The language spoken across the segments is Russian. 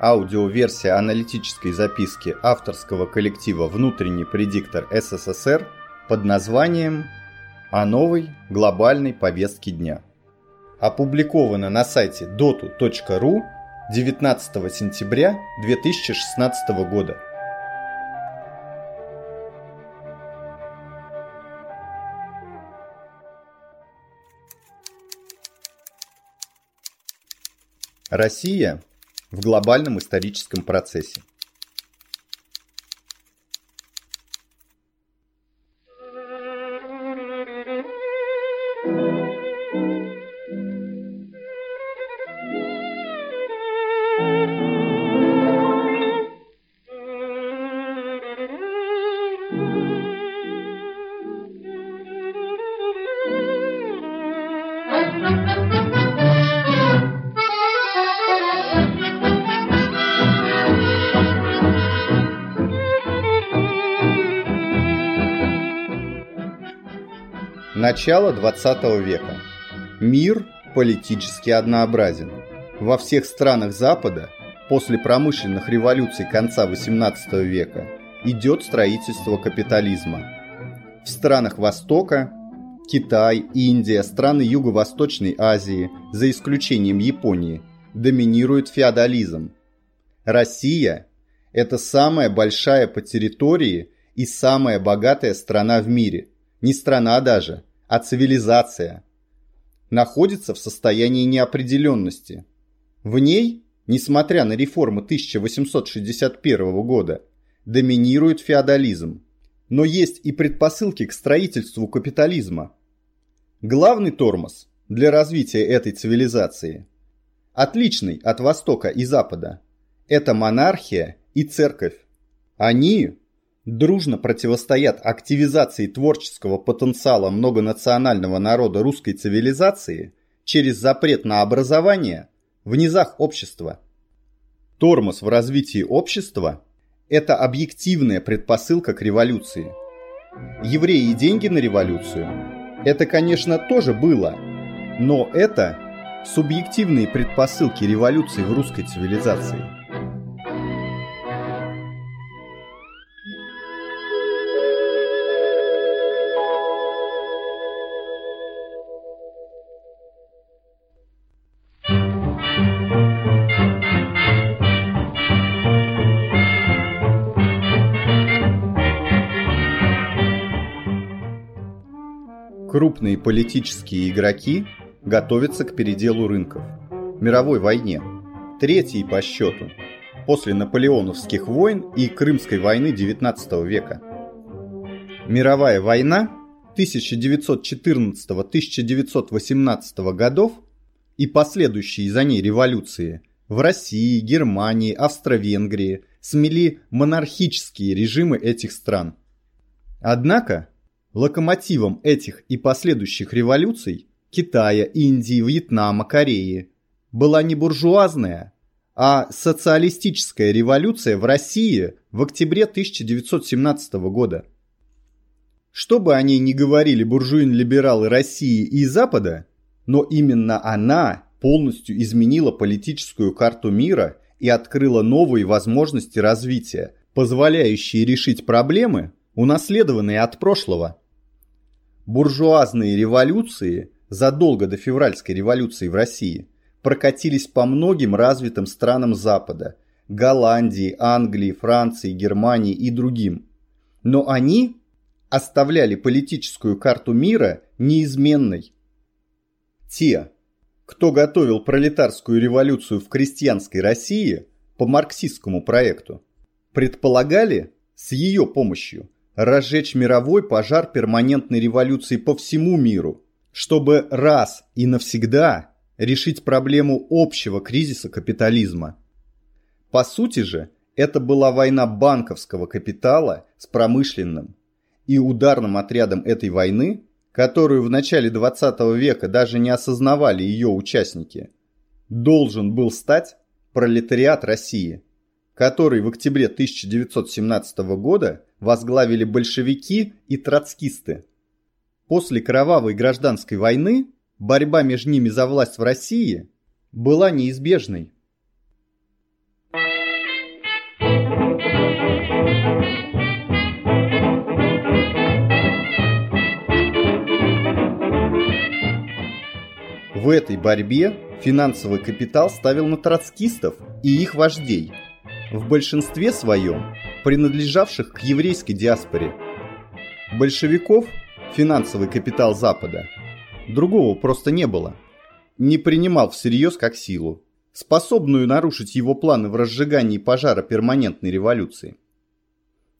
аудиоверсия аналитической записки авторского коллектива «Внутренний предиктор СССР» под названием «О новой глобальной повестке дня». Опубликовано на сайте dotu.ru 19 сентября 2016 года. Россия в глобальном историческом процессе. Начало 20 века. Мир политически однообразен. Во всех странах Запада после промышленных революций конца 18 века идет строительство капитализма. В странах Востока Китай, Индия, страны Юго-Восточной Азии, за исключением Японии, доминирует феодализм. Россия – это самая большая по территории и самая богатая страна в мире. Не страна даже – а цивилизация, находится в состоянии неопределенности. В ней, несмотря на реформы 1861 года, доминирует феодализм. Но есть и предпосылки к строительству капитализма. Главный тормоз для развития этой цивилизации, отличный от Востока и Запада, это монархия и церковь. Они дружно противостоят активизации творческого потенциала многонационального народа русской цивилизации через запрет на образование в низах общества. Тормоз в развитии общества – это объективная предпосылка к революции. Евреи и деньги на революцию – это, конечно, тоже было, но это субъективные предпосылки революции в русской цивилизации – крупные политические игроки готовятся к переделу рынков, мировой войне, третьей по счету, после наполеоновских войн и Крымской войны XIX века. Мировая война 1914-1918 годов и последующие за ней революции в России, Германии, Австро-Венгрии смели монархические режимы этих стран. Однако Локомотивом этих и последующих революций Китая, Индии, Вьетнама, Кореи была не буржуазная, а социалистическая революция в России в октябре 1917 года. Что бы о ней ни говорили буржуин-либералы России и Запада, но именно она полностью изменила политическую карту мира и открыла новые возможности развития, позволяющие решить проблемы, унаследованные от прошлого буржуазные революции задолго до февральской революции в России прокатились по многим развитым странам Запада – Голландии, Англии, Франции, Германии и другим. Но они оставляли политическую карту мира неизменной. Те, кто готовил пролетарскую революцию в крестьянской России по марксистскому проекту, предполагали с ее помощью – разжечь мировой пожар перманентной революции по всему миру, чтобы раз и навсегда решить проблему общего кризиса капитализма. По сути же, это была война банковского капитала с промышленным, и ударным отрядом этой войны, которую в начале 20 века даже не осознавали ее участники, должен был стать пролетариат России – который в октябре 1917 года возглавили большевики и троцкисты. После кровавой гражданской войны борьба между ними за власть в России была неизбежной. В этой борьбе финансовый капитал ставил на троцкистов и их вождей, в большинстве своем принадлежавших к еврейской диаспоре. Большевиков финансовый капитал Запада другого просто не было. Не принимал всерьез как силу, способную нарушить его планы в разжигании пожара перманентной революции.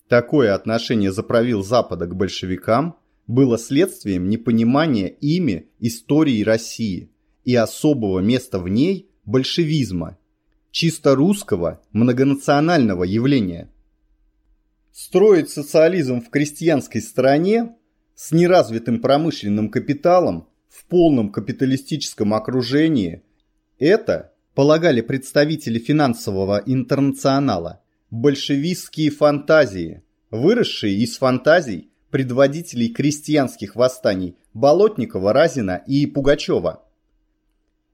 Такое отношение заправил Запада к большевикам было следствием непонимания ими истории России и особого места в ней большевизма, чисто русского многонационального явления. Строить социализм в крестьянской стране с неразвитым промышленным капиталом в полном капиталистическом окружении – это, полагали представители финансового интернационала, большевистские фантазии, выросшие из фантазий предводителей крестьянских восстаний Болотникова, Разина и Пугачева.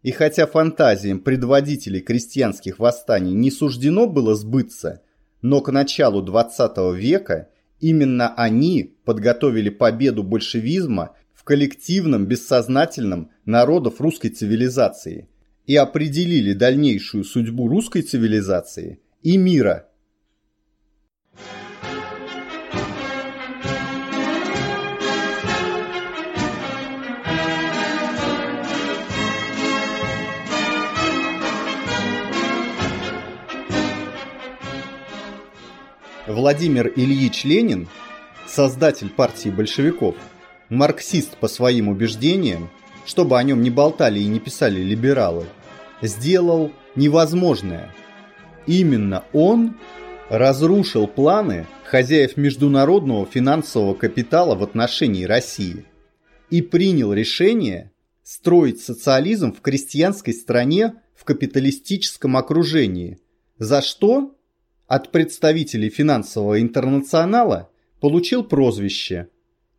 И хотя фантазиям предводителей крестьянских восстаний не суждено было сбыться, но к началу 20 века именно они подготовили победу большевизма в коллективном бессознательном народов русской цивилизации и определили дальнейшую судьбу русской цивилизации и мира – Владимир Ильич Ленин, создатель партии большевиков, марксист по своим убеждениям, чтобы о нем не болтали и не писали либералы, сделал невозможное. Именно он разрушил планы хозяев международного финансового капитала в отношении России и принял решение строить социализм в крестьянской стране в капиталистическом окружении, за что от представителей финансового интернационала получил прозвище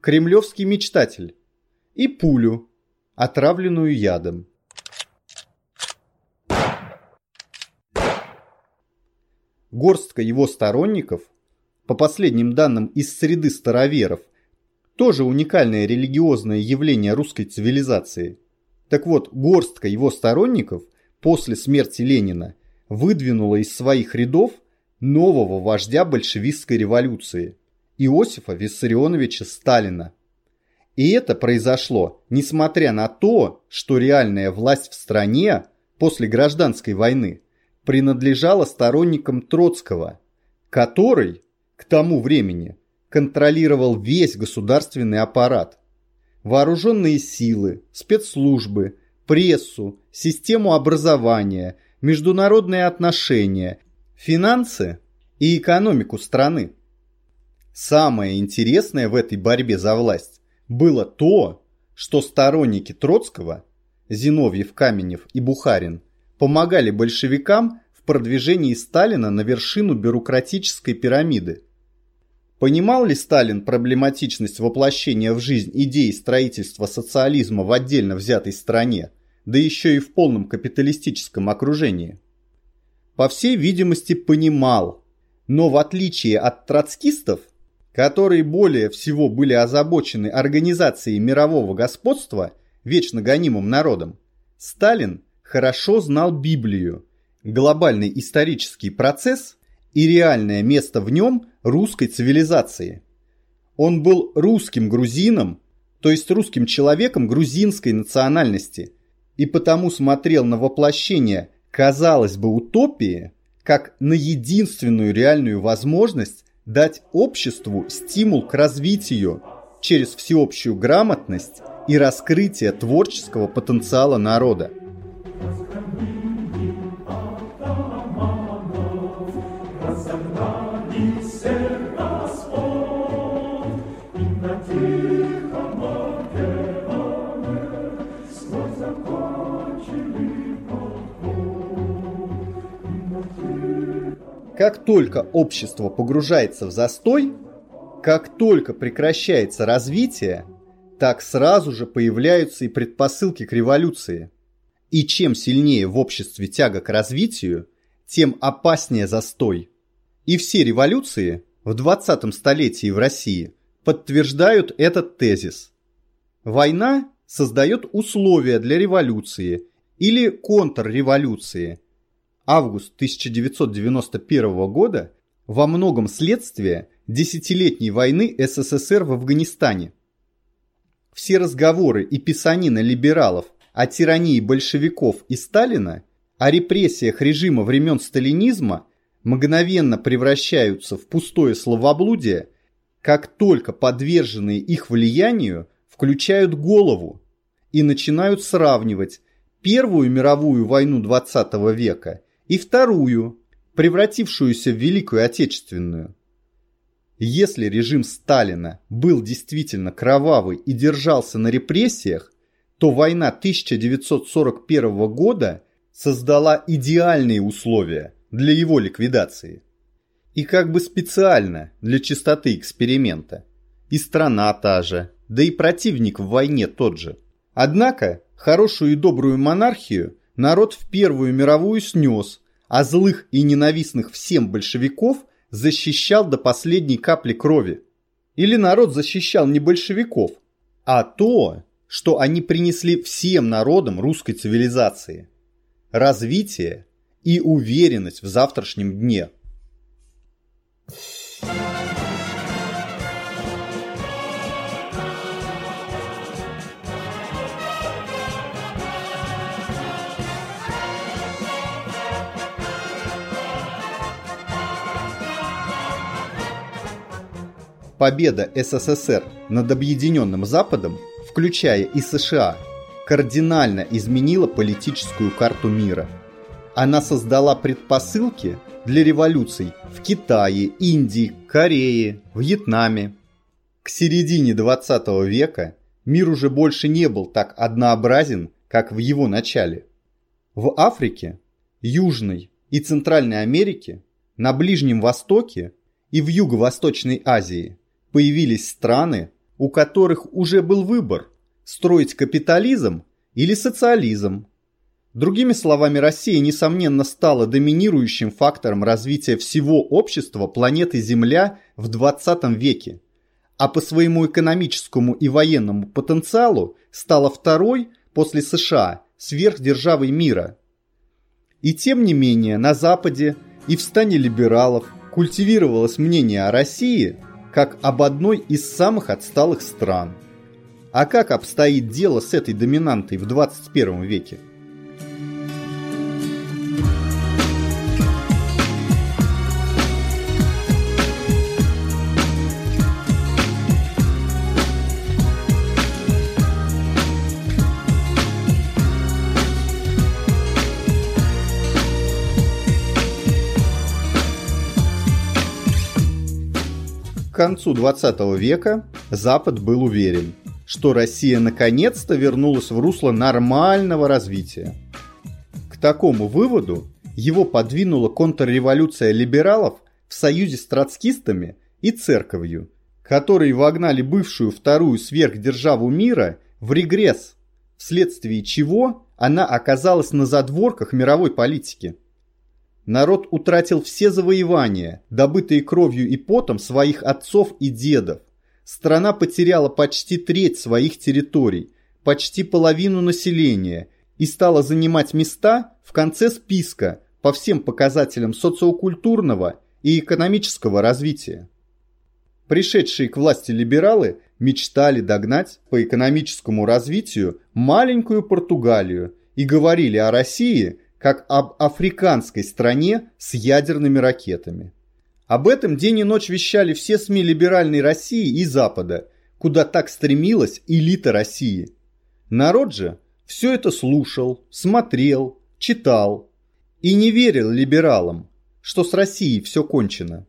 «Кремлевский мечтатель» и пулю, отравленную ядом. Горстка его сторонников, по последним данным из среды староверов, тоже уникальное религиозное явление русской цивилизации. Так вот, горстка его сторонников после смерти Ленина выдвинула из своих рядов – нового вождя большевистской революции Иосифа Виссарионовича Сталина. И это произошло, несмотря на то, что реальная власть в стране после гражданской войны принадлежала сторонникам Троцкого, который к тому времени контролировал весь государственный аппарат. Вооруженные силы, спецслужбы, прессу, систему образования, международные отношения финансы и экономику страны. Самое интересное в этой борьбе за власть было то, что сторонники Троцкого, Зиновьев, Каменев и Бухарин, помогали большевикам в продвижении Сталина на вершину бюрократической пирамиды. Понимал ли Сталин проблематичность воплощения в жизнь идеи строительства социализма в отдельно взятой стране, да еще и в полном капиталистическом окружении? По всей видимости, понимал. Но в отличие от троцкистов, которые более всего были озабочены организацией мирового господства вечно гонимым народом, Сталин хорошо знал Библию, глобальный исторический процесс и реальное место в нем русской цивилизации. Он был русским грузином, то есть русским человеком грузинской национальности, и потому смотрел на воплощение казалось бы, утопии, как на единственную реальную возможность дать обществу стимул к развитию через всеобщую грамотность и раскрытие творческого потенциала народа. Как только общество погружается в застой, как только прекращается развитие, так сразу же появляются и предпосылки к революции. И чем сильнее в обществе тяга к развитию, тем опаснее застой. И все революции, в 20 столетии в России подтверждают этот тезис. Война создает условия для революции или контрреволюции. Август 1991 года во многом следствие десятилетней войны СССР в Афганистане. Все разговоры и писанина либералов о тирании большевиков и Сталина, о репрессиях режима времен сталинизма мгновенно превращаются в пустое словоблудие, как только подверженные их влиянию включают голову и начинают сравнивать Первую мировую войну 20 века и Вторую, превратившуюся в Великую Отечественную. Если режим Сталина был действительно кровавый и держался на репрессиях, то война 1941 года создала идеальные условия для его ликвидации. И как бы специально для чистоты эксперимента. И страна та же, да и противник в войне тот же. Однако, хорошую и добрую монархию народ в Первую мировую снес, а злых и ненавистных всем большевиков защищал до последней капли крови. Или народ защищал не большевиков, а то, что они принесли всем народам русской цивилизации. Развитие и уверенность в завтрашнем дне. Победа СССР над объединенным Западом, включая и США, кардинально изменила политическую карту мира – она создала предпосылки для революций в Китае, Индии, Корее, Вьетнаме. К середине 20 века мир уже больше не был так однообразен, как в его начале. В Африке, Южной и Центральной Америке, на Ближнем Востоке и в Юго-Восточной Азии появились страны, у которых уже был выбор – строить капитализм или социализм, Другими словами, Россия, несомненно, стала доминирующим фактором развития всего общества планеты Земля в 20 веке, а по своему экономическому и военному потенциалу стала второй после США сверхдержавой мира. И тем не менее, на Западе и в стане либералов культивировалось мнение о России как об одной из самых отсталых стран. А как обстоит дело с этой доминантой в 21 веке? Концу 20 века Запад был уверен, что Россия наконец-то вернулась в русло нормального развития. К такому выводу его подвинула контрреволюция либералов в союзе с троцкистами и церковью, которые вогнали бывшую вторую сверхдержаву мира в регресс, вследствие чего она оказалась на задворках мировой политики народ утратил все завоевания, добытые кровью и потом своих отцов и дедов. Страна потеряла почти треть своих территорий, почти половину населения и стала занимать места в конце списка по всем показателям социокультурного и экономического развития. Пришедшие к власти либералы мечтали догнать по экономическому развитию маленькую Португалию и говорили о России – как об африканской стране с ядерными ракетами. Об этом день и ночь вещали все СМИ либеральной России и Запада, куда так стремилась элита России. Народ же все это слушал, смотрел, читал и не верил либералам, что с Россией все кончено.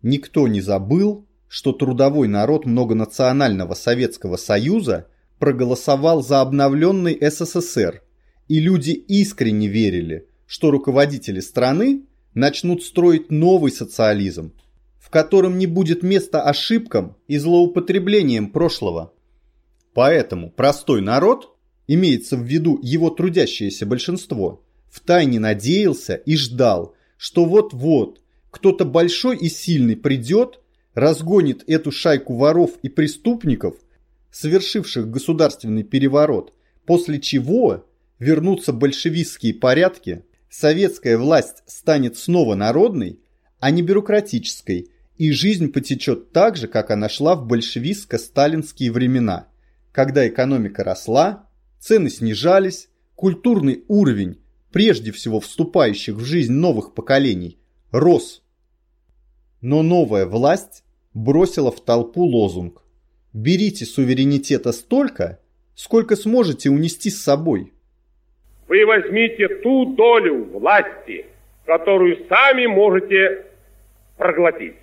Никто не забыл, что трудовой народ многонационального Советского Союза проголосовал за обновленный СССР – и люди искренне верили, что руководители страны начнут строить новый социализм, в котором не будет места ошибкам и злоупотреблениям прошлого. Поэтому простой народ, имеется в виду его трудящееся большинство, втайне надеялся и ждал, что вот-вот кто-то большой и сильный придет, разгонит эту шайку воров и преступников, совершивших государственный переворот, после чего вернутся большевистские порядки, советская власть станет снова народной, а не бюрократической, и жизнь потечет так же, как она шла в большевистско-сталинские времена, когда экономика росла, цены снижались, культурный уровень, прежде всего вступающих в жизнь новых поколений, рос. Но новая власть бросила в толпу лозунг «Берите суверенитета столько, сколько сможете унести с собой». Вы возьмите ту долю власти, которую сами можете проглотить.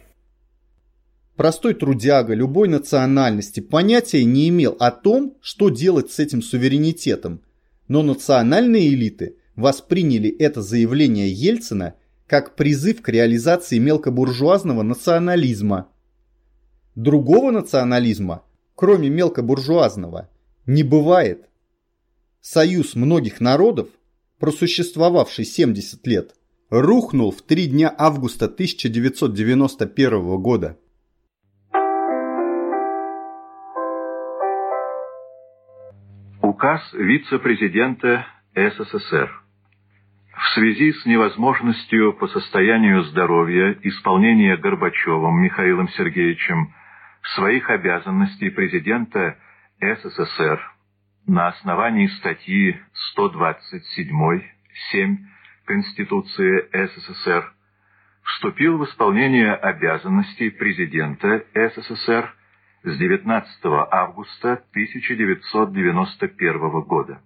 Простой трудяга любой национальности понятия не имел о том, что делать с этим суверенитетом, но национальные элиты восприняли это заявление Ельцина как призыв к реализации мелкобуржуазного национализма. Другого национализма, кроме мелкобуржуазного, не бывает. Союз многих народов, просуществовавший 70 лет, рухнул в три дня августа 1991 года. Указ вице-президента СССР. В связи с невозможностью по состоянию здоровья исполнения Горбачевым Михаилом Сергеевичем своих обязанностей президента СССР на основании статьи 127.7 Конституции СССР вступил в исполнение обязанностей президента СССР с 19 августа 1991 года.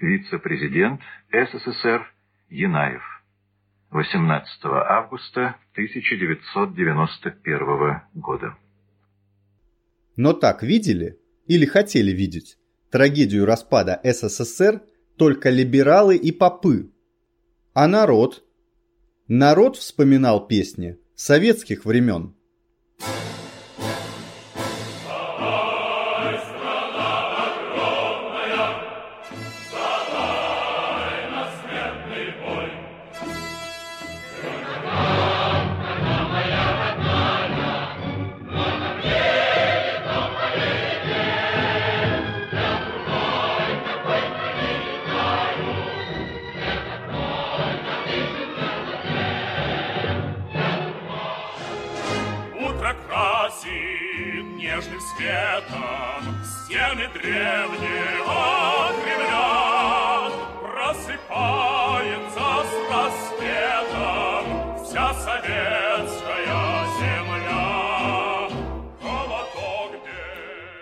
Вице-президент СССР Янаев. 18 августа 1991 года. Но так видели или хотели видеть трагедию распада СССР только либералы и попы. А народ? Народ вспоминал песни советских времен.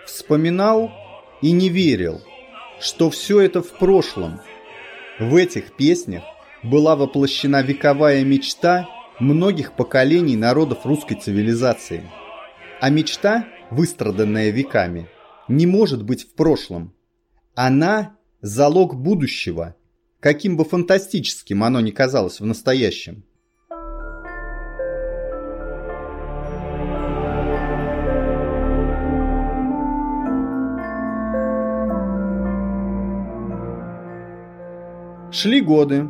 Вспоминал и не верил, что все это в прошлом. В этих песнях была воплощена вековая мечта многих поколений народов русской цивилизации. А мечта выстраданная веками, не может быть в прошлом. Она – залог будущего, каким бы фантастическим оно ни казалось в настоящем. Шли годы.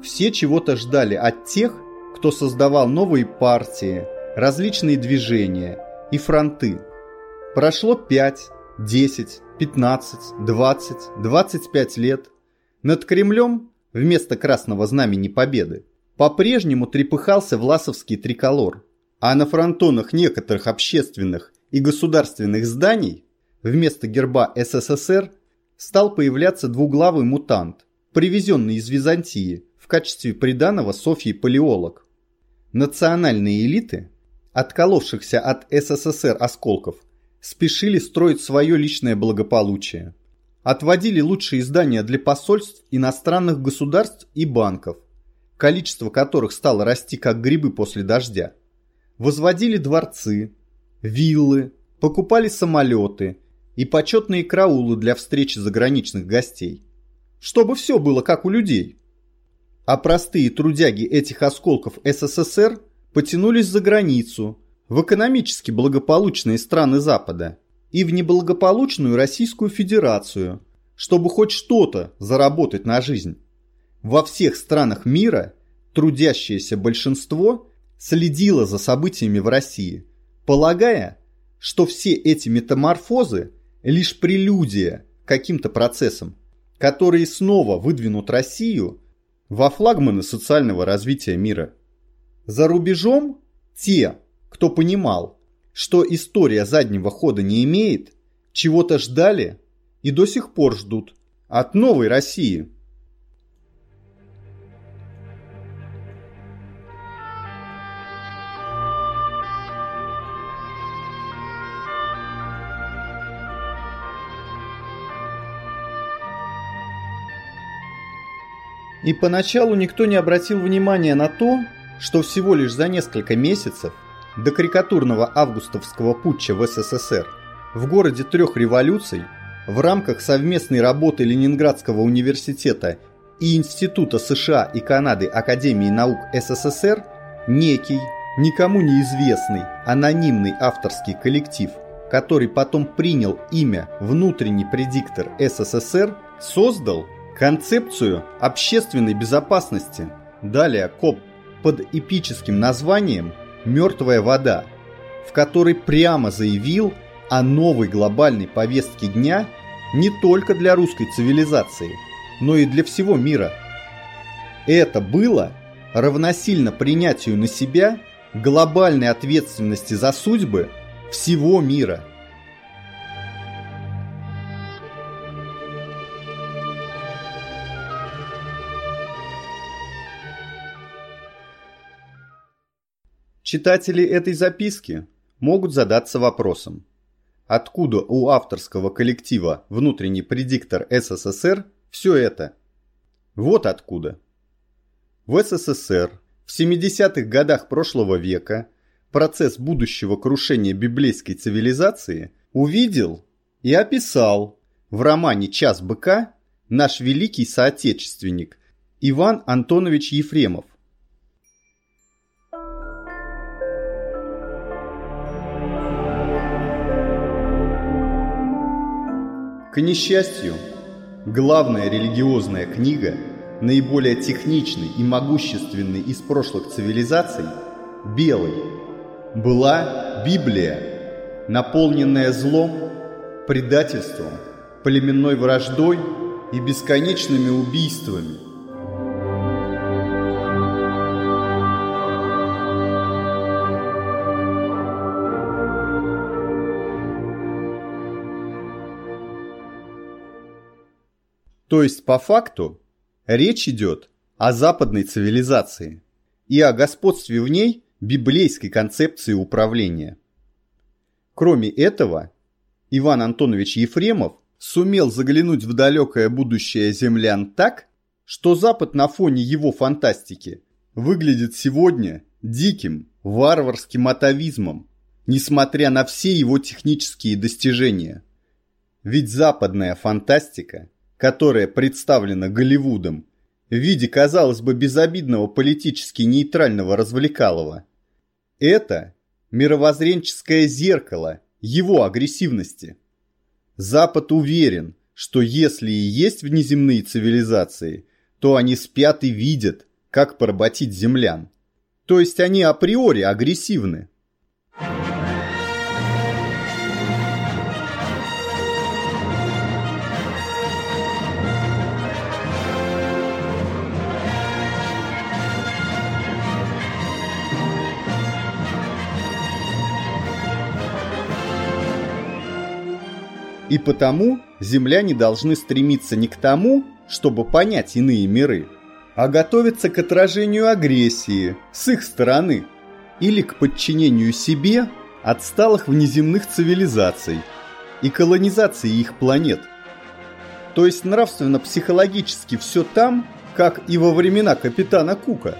Все чего-то ждали от тех, кто создавал новые партии, различные движения – и фронты. Прошло 5, 10, 15, 20, 25 лет. Над Кремлем вместо красного знамени победы по-прежнему трепыхался власовский триколор, а на фронтонах некоторых общественных и государственных зданий вместо герба СССР стал появляться двуглавый мутант, привезенный из Византии в качестве приданого Софьи Палеолог. Национальные элиты отколовшихся от СССР осколков, спешили строить свое личное благополучие. Отводили лучшие издания для посольств иностранных государств и банков, количество которых стало расти как грибы после дождя. Возводили дворцы, виллы, покупали самолеты и почетные караулы для встречи заграничных гостей. Чтобы все было как у людей. А простые трудяги этих осколков СССР потянулись за границу, в экономически благополучные страны Запада и в неблагополучную Российскую Федерацию, чтобы хоть что-то заработать на жизнь. Во всех странах мира трудящееся большинство следила за событиями в России, полагая, что все эти метаморфозы – лишь прелюдия к каким-то процессам, которые снова выдвинут Россию во флагманы социального развития мира. За рубежом те, кто понимал, что история заднего хода не имеет, чего-то ждали и до сих пор ждут от новой России – И поначалу никто не обратил внимания на то, что всего лишь за несколько месяцев до карикатурного августовского путча в СССР в городе трех революций в рамках совместной работы Ленинградского университета и Института США и Канады Академии наук СССР некий, никому неизвестный, анонимный авторский коллектив, который потом принял имя «Внутренний предиктор СССР», создал Концепцию общественной безопасности далее КОП под эпическим названием «Мертвая вода», в которой прямо заявил о новой глобальной повестке дня не только для русской цивилизации, но и для всего мира. Это было равносильно принятию на себя глобальной ответственности за судьбы всего мира – Читатели этой записки могут задаться вопросом, откуда у авторского коллектива «Внутренний предиктор СССР» все это? Вот откуда. В СССР в 70-х годах прошлого века процесс будущего крушения библейской цивилизации увидел и описал в романе «Час быка» наш великий соотечественник Иван Антонович Ефремов, К несчастью, главная религиозная книга, наиболее техничный и могущественный из прошлых цивилизаций, белой, была Библия, наполненная злом, предательством, племенной враждой и бесконечными убийствами – То есть по факту речь идет о западной цивилизации и о господстве в ней библейской концепции управления. Кроме этого, Иван Антонович Ефремов сумел заглянуть в далекое будущее землян так, что Запад на фоне его фантастики выглядит сегодня диким, варварским атовизмом, несмотря на все его технические достижения. Ведь западная фантастика – которая представлена Голливудом в виде, казалось бы, безобидного политически нейтрального развлекалова, это мировоззренческое зеркало его агрессивности. Запад уверен, что если и есть внеземные цивилизации, то они спят и видят, как поработить землян. То есть они априори агрессивны. И потому земляне должны стремиться не к тому, чтобы понять иные миры, а готовиться к отражению агрессии с их стороны или к подчинению себе отсталых внеземных цивилизаций и колонизации их планет. То есть нравственно-психологически все там, как и во времена капитана Кука,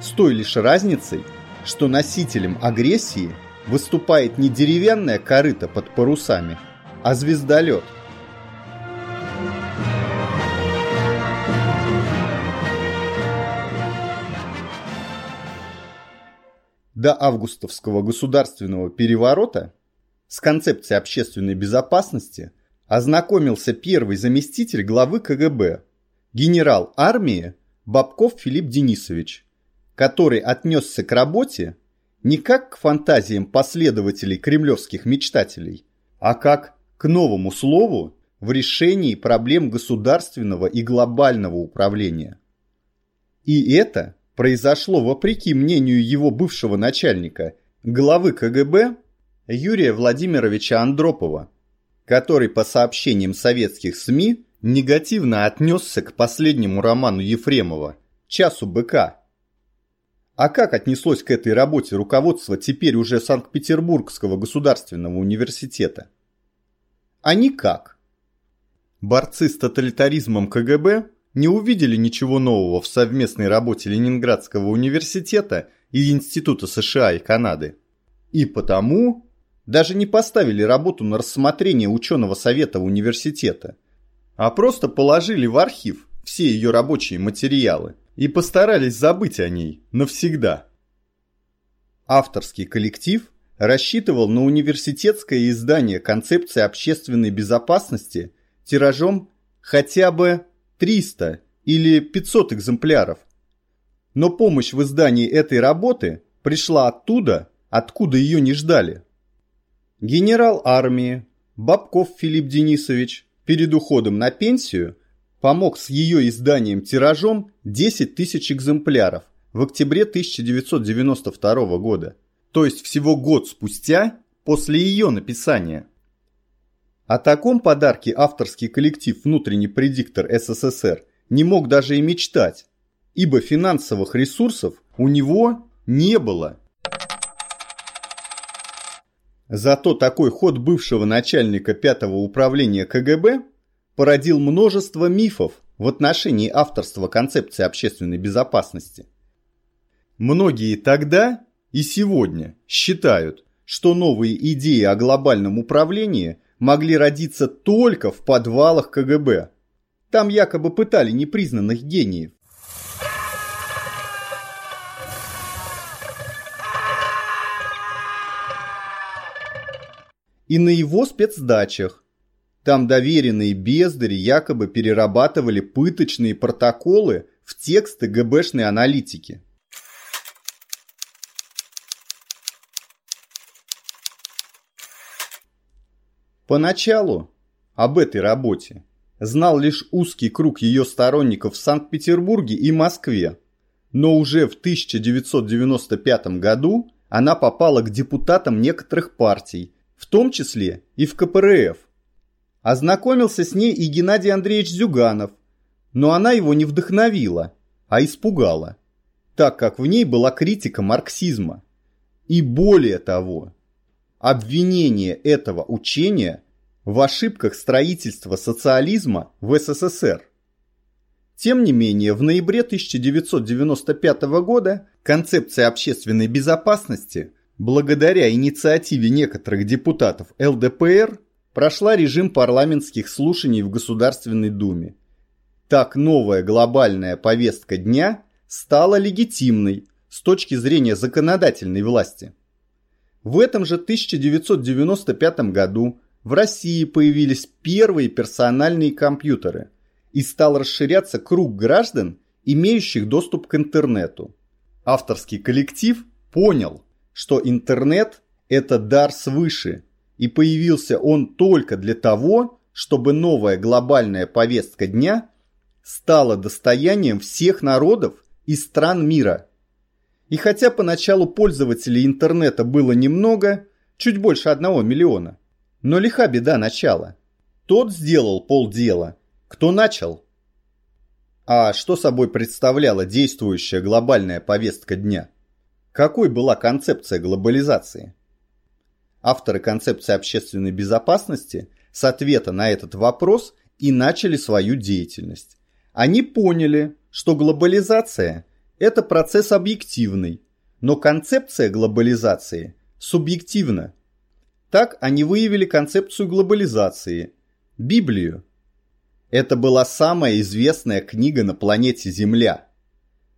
с той лишь разницей, что носителем агрессии выступает не деревянная корыта под парусами – а звездолет. До августовского государственного переворота с концепцией общественной безопасности ознакомился первый заместитель главы КГБ, генерал армии Бабков Филипп Денисович, который отнесся к работе не как к фантазиям последователей кремлевских мечтателей, а как к новому слову в решении проблем государственного и глобального управления. И это произошло вопреки мнению его бывшего начальника, главы КГБ Юрия Владимировича Андропова, который по сообщениям советских СМИ негативно отнесся к последнему роману Ефремова «Часу быка». А как отнеслось к этой работе руководство теперь уже Санкт-Петербургского государственного университета? А никак. Борцы с тоталитаризмом КГБ не увидели ничего нового в совместной работе Ленинградского университета и Института США и Канады. И потому даже не поставили работу на рассмотрение ученого совета университета, а просто положили в архив все ее рабочие материалы и постарались забыть о ней навсегда. Авторский коллектив рассчитывал на университетское издание концепции общественной безопасности тиражом хотя бы 300 или 500 экземпляров. Но помощь в издании этой работы пришла оттуда, откуда ее не ждали. Генерал армии Бабков Филипп Денисович перед уходом на пенсию помог с ее изданием тиражом 10 тысяч экземпляров в октябре 1992 года, то есть всего год спустя после ее написания. О таком подарке авторский коллектив «Внутренний предиктор СССР» не мог даже и мечтать, ибо финансовых ресурсов у него не было. Зато такой ход бывшего начальника пятого управления КГБ породил множество мифов в отношении авторства концепции общественной безопасности. Многие тогда и сегодня считают, что новые идеи о глобальном управлении – могли родиться только в подвалах КГБ. Там якобы пытали непризнанных гениев. И на его спецдачах. Там доверенные бездари якобы перерабатывали пыточные протоколы в тексты ГБшной аналитики. Поначалу об этой работе знал лишь узкий круг ее сторонников в Санкт-Петербурге и Москве, но уже в 1995 году она попала к депутатам некоторых партий, в том числе и в КПРФ. Ознакомился с ней и Геннадий Андреевич Зюганов, но она его не вдохновила, а испугала, так как в ней была критика марксизма. И более того, обвинение этого учения в ошибках строительства социализма в СССР. Тем не менее, в ноябре 1995 года концепция общественной безопасности, благодаря инициативе некоторых депутатов ЛДПР, прошла режим парламентских слушаний в Государственной Думе. Так новая глобальная повестка дня стала легитимной с точки зрения законодательной власти – в этом же 1995 году в России появились первые персональные компьютеры и стал расширяться круг граждан, имеющих доступ к интернету. Авторский коллектив понял, что интернет – это дар свыше, и появился он только для того, чтобы новая глобальная повестка дня стала достоянием всех народов и стран мира – и хотя поначалу пользователей интернета было немного, чуть больше одного миллиона, но лиха беда начала. Тот сделал полдела. Кто начал? А что собой представляла действующая глобальная повестка дня? Какой была концепция глобализации? Авторы концепции общественной безопасности с ответа на этот вопрос и начали свою деятельность. Они поняли, что глобализация это процесс объективный, но концепция глобализации субъективна. Так они выявили концепцию глобализации – Библию. Это была самая известная книга на планете Земля.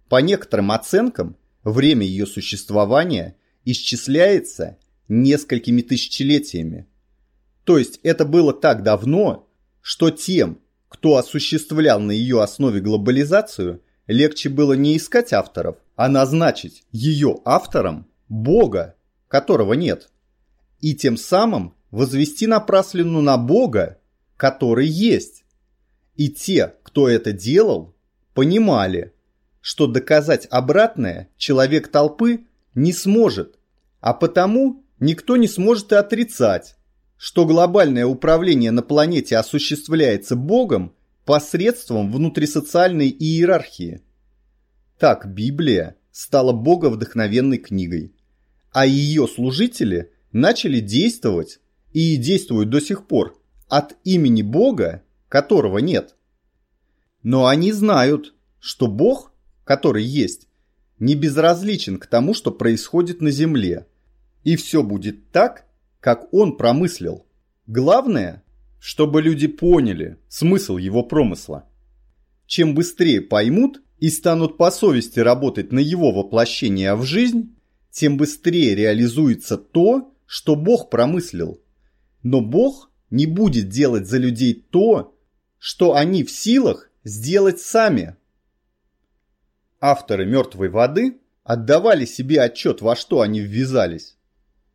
По некоторым оценкам, время ее существования исчисляется несколькими тысячелетиями. То есть это было так давно, что тем, кто осуществлял на ее основе глобализацию – легче было не искать авторов, а назначить ее автором Бога, которого нет, и тем самым возвести напраслину на Бога, который есть. И те, кто это делал, понимали, что доказать обратное человек толпы не сможет, а потому никто не сможет и отрицать, что глобальное управление на планете осуществляется Богом посредством внутрисоциальной иерархии. Так Библия стала боговдохновенной книгой, а ее служители начали действовать и действуют до сих пор от имени Бога, которого нет. Но они знают, что Бог, который есть, не безразличен к тому, что происходит на земле. И все будет так, как он промыслил. Главное, чтобы люди поняли смысл его промысла. Чем быстрее поймут и станут по совести работать на его воплощение в жизнь, тем быстрее реализуется то, что Бог промыслил. Но Бог не будет делать за людей то, что они в силах сделать сами. Авторы «Мертвой воды» отдавали себе отчет, во что они ввязались.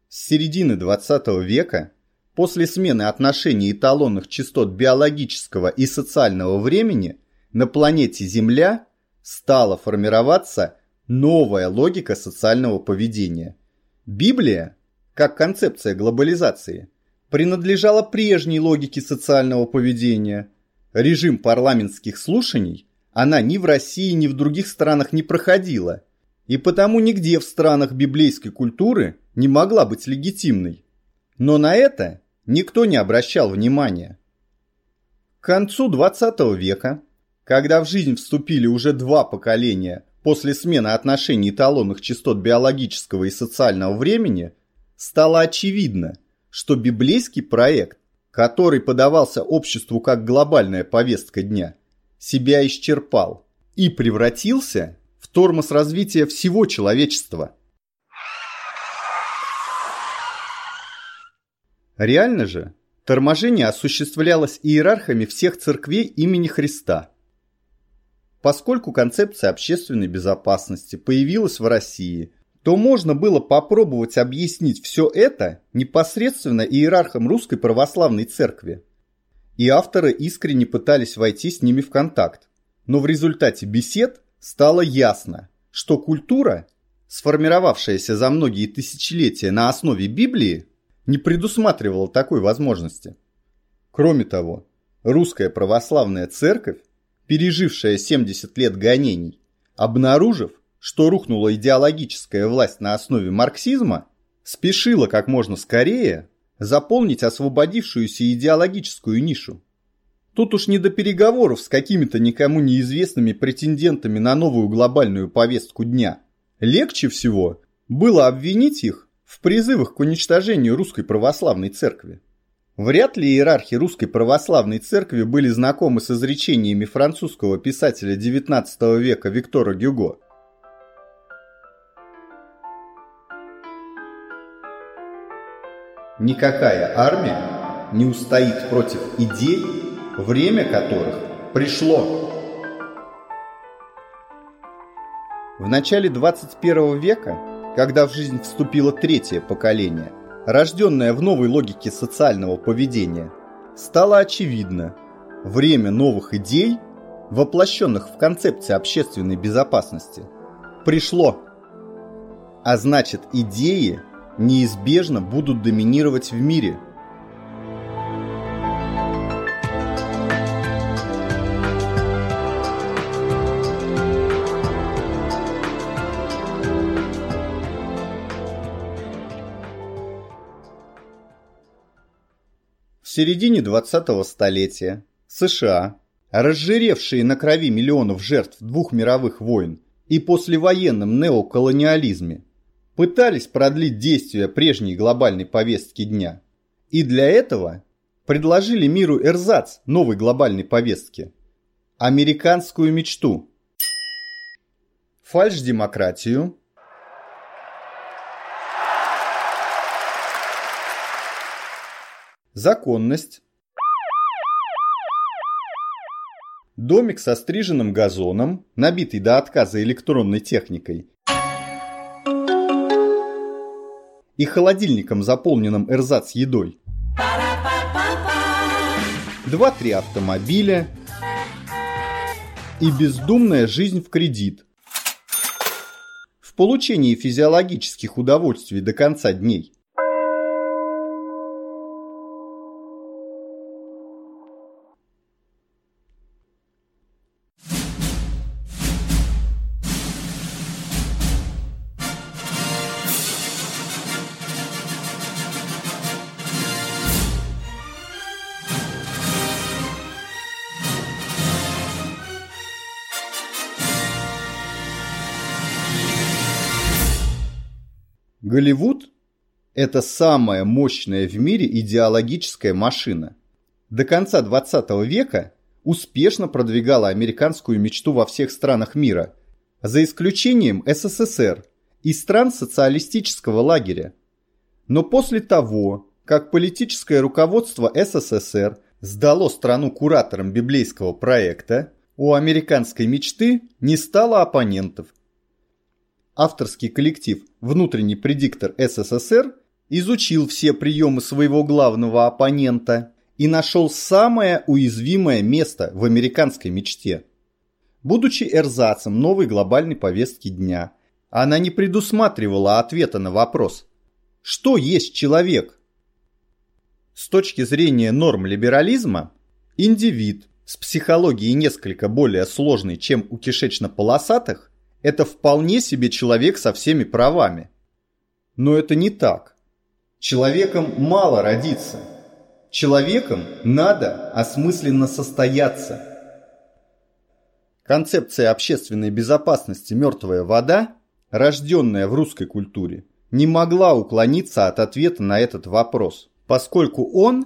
С середины 20 века После смены отношений эталонных частот биологического и социального времени на планете Земля стала формироваться новая логика социального поведения. Библия, как концепция глобализации, принадлежала прежней логике социального поведения. Режим парламентских слушаний она ни в России, ни в других странах не проходила, и потому нигде в странах библейской культуры не могла быть легитимной. Но на это никто не обращал внимания. К концу 20 века, когда в жизнь вступили уже два поколения после смены отношений эталонных частот биологического и социального времени, стало очевидно, что библейский проект, который подавался обществу как глобальная повестка дня, себя исчерпал и превратился в тормоз развития всего человечества – Реально же, торможение осуществлялось иерархами всех церквей имени Христа. Поскольку концепция общественной безопасности появилась в России, то можно было попробовать объяснить все это непосредственно иерархам Русской Православной Церкви. И авторы искренне пытались войти с ними в контакт. Но в результате бесед стало ясно, что культура, сформировавшаяся за многие тысячелетия на основе Библии, не предусматривала такой возможности. Кроме того, русская православная церковь, пережившая 70 лет гонений, обнаружив, что рухнула идеологическая власть на основе марксизма, спешила как можно скорее заполнить освободившуюся идеологическую нишу. Тут уж не до переговоров с какими-то никому неизвестными претендентами на новую глобальную повестку дня. Легче всего было обвинить их в призывах к уничтожению русской православной церкви. Вряд ли иерархи русской православной церкви были знакомы с изречениями французского писателя XIX века Виктора Гюго. Никакая армия не устоит против идей, время которых пришло. В начале 21 века когда в жизнь вступило третье поколение, рожденное в новой логике социального поведения, стало очевидно, время новых идей, воплощенных в концепции общественной безопасности, пришло. А значит, идеи неизбежно будут доминировать в мире – середине 20-го столетия США, разжиревшие на крови миллионов жертв двух мировых войн и послевоенном неоколониализме, пытались продлить действие прежней глобальной повестки дня. И для этого предложили миру эрзац новой глобальной повестки – американскую мечту. Фальш-демократию, Законность. Домик со стриженным газоном, набитый до отказа электронной техникой. И холодильником, заполненным эрзац едой. Два-три автомобиля. И бездумная жизнь в кредит. В получении физиологических удовольствий до конца дней – это самая мощная в мире идеологическая машина. До конца 20 века успешно продвигала американскую мечту во всех странах мира, за исключением СССР и стран социалистического лагеря. Но после того, как политическое руководство СССР сдало страну кураторам библейского проекта, у американской мечты не стало оппонентов авторский коллектив «Внутренний предиктор СССР» изучил все приемы своего главного оппонента и нашел самое уязвимое место в американской мечте. Будучи эрзацем новой глобальной повестки дня, она не предусматривала ответа на вопрос «Что есть человек?». С точки зрения норм либерализма, индивид с психологией несколько более сложной, чем у кишечно-полосатых, это вполне себе человек со всеми правами. Но это не так. Человеком мало родиться. Человеком надо осмысленно состояться. Концепция общественной безопасности «мертвая вода», рожденная в русской культуре, не могла уклониться от ответа на этот вопрос, поскольку он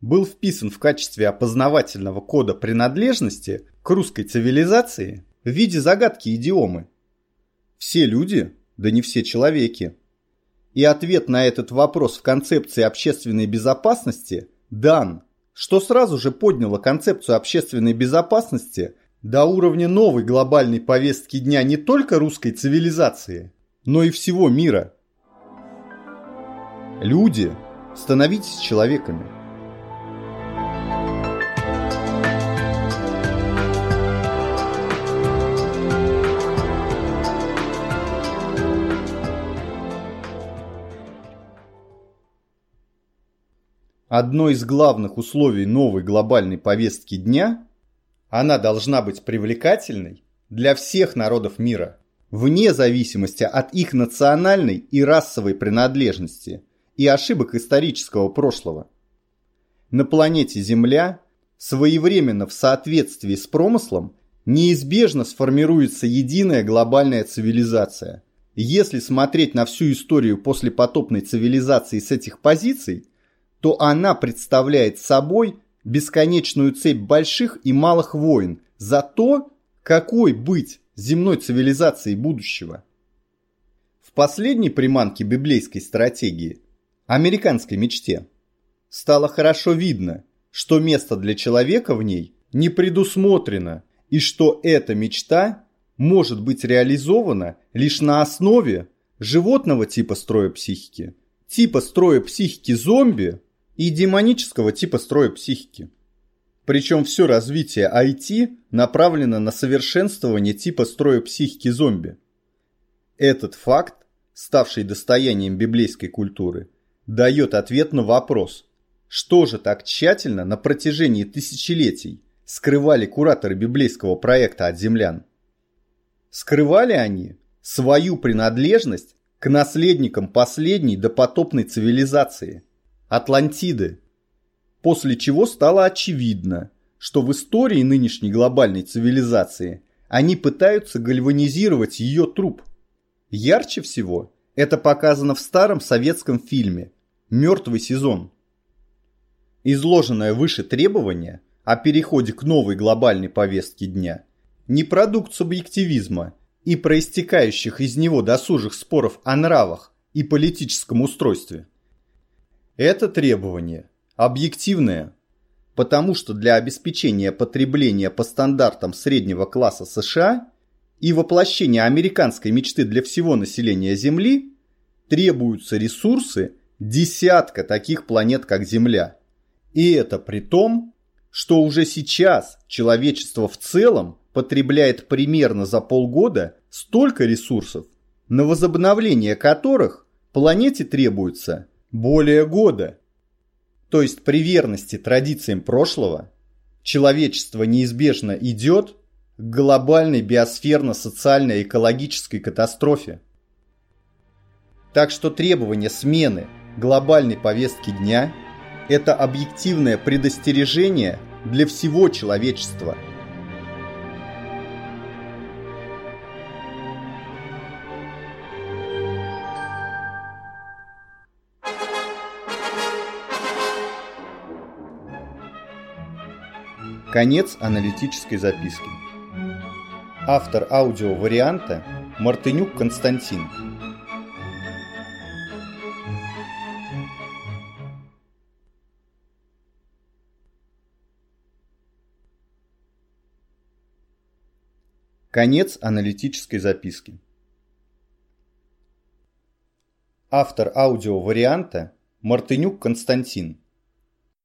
был вписан в качестве опознавательного кода принадлежности к русской цивилизации в виде загадки идиомы. Все люди, да не все человеки. И ответ на этот вопрос в концепции общественной безопасности дан, что сразу же подняло концепцию общественной безопасности до уровня новой глобальной повестки дня не только русской цивилизации, но и всего мира. Люди, становитесь человеками. Одно из главных условий новой глобальной повестки дня – она должна быть привлекательной для всех народов мира, вне зависимости от их национальной и расовой принадлежности и ошибок исторического прошлого. На планете Земля своевременно в соответствии с промыслом неизбежно сформируется единая глобальная цивилизация. Если смотреть на всю историю после потопной цивилизации с этих позиций – то она представляет собой бесконечную цепь больших и малых войн за то, какой быть земной цивилизацией будущего. В последней приманке библейской стратегии, американской мечте, стало хорошо видно, что место для человека в ней не предусмотрено и что эта мечта может быть реализована лишь на основе животного типа строя психики, типа строя психики зомби и демонического типа строя психики. Причем все развитие IT направлено на совершенствование типа строя психики зомби. Этот факт, ставший достоянием библейской культуры, дает ответ на вопрос, что же так тщательно на протяжении тысячелетий скрывали кураторы библейского проекта от землян. Скрывали они свою принадлежность к наследникам последней допотопной цивилизации – Атлантиды. После чего стало очевидно, что в истории нынешней глобальной цивилизации они пытаются гальванизировать ее труп. Ярче всего это показано в старом советском фильме «Мертвый сезон». Изложенное выше требование о переходе к новой глобальной повестке дня не продукт субъективизма и проистекающих из него досужих споров о нравах и политическом устройстве – это требование объективное, потому что для обеспечения потребления по стандартам среднего класса США и воплощения американской мечты для всего населения Земли требуются ресурсы десятка таких планет, как Земля. И это при том, что уже сейчас человечество в целом потребляет примерно за полгода столько ресурсов, на возобновление которых планете требуется более года. То есть при верности традициям прошлого человечество неизбежно идет к глобальной биосферно-социально-экологической катастрофе. Так что требование смены глобальной повестки дня – это объективное предостережение для всего человечества – Конец аналитической записки. Автор аудиоварианта Мартынюк Константин. Конец аналитической записки. Автор аудиоварианта Мартынюк Константин.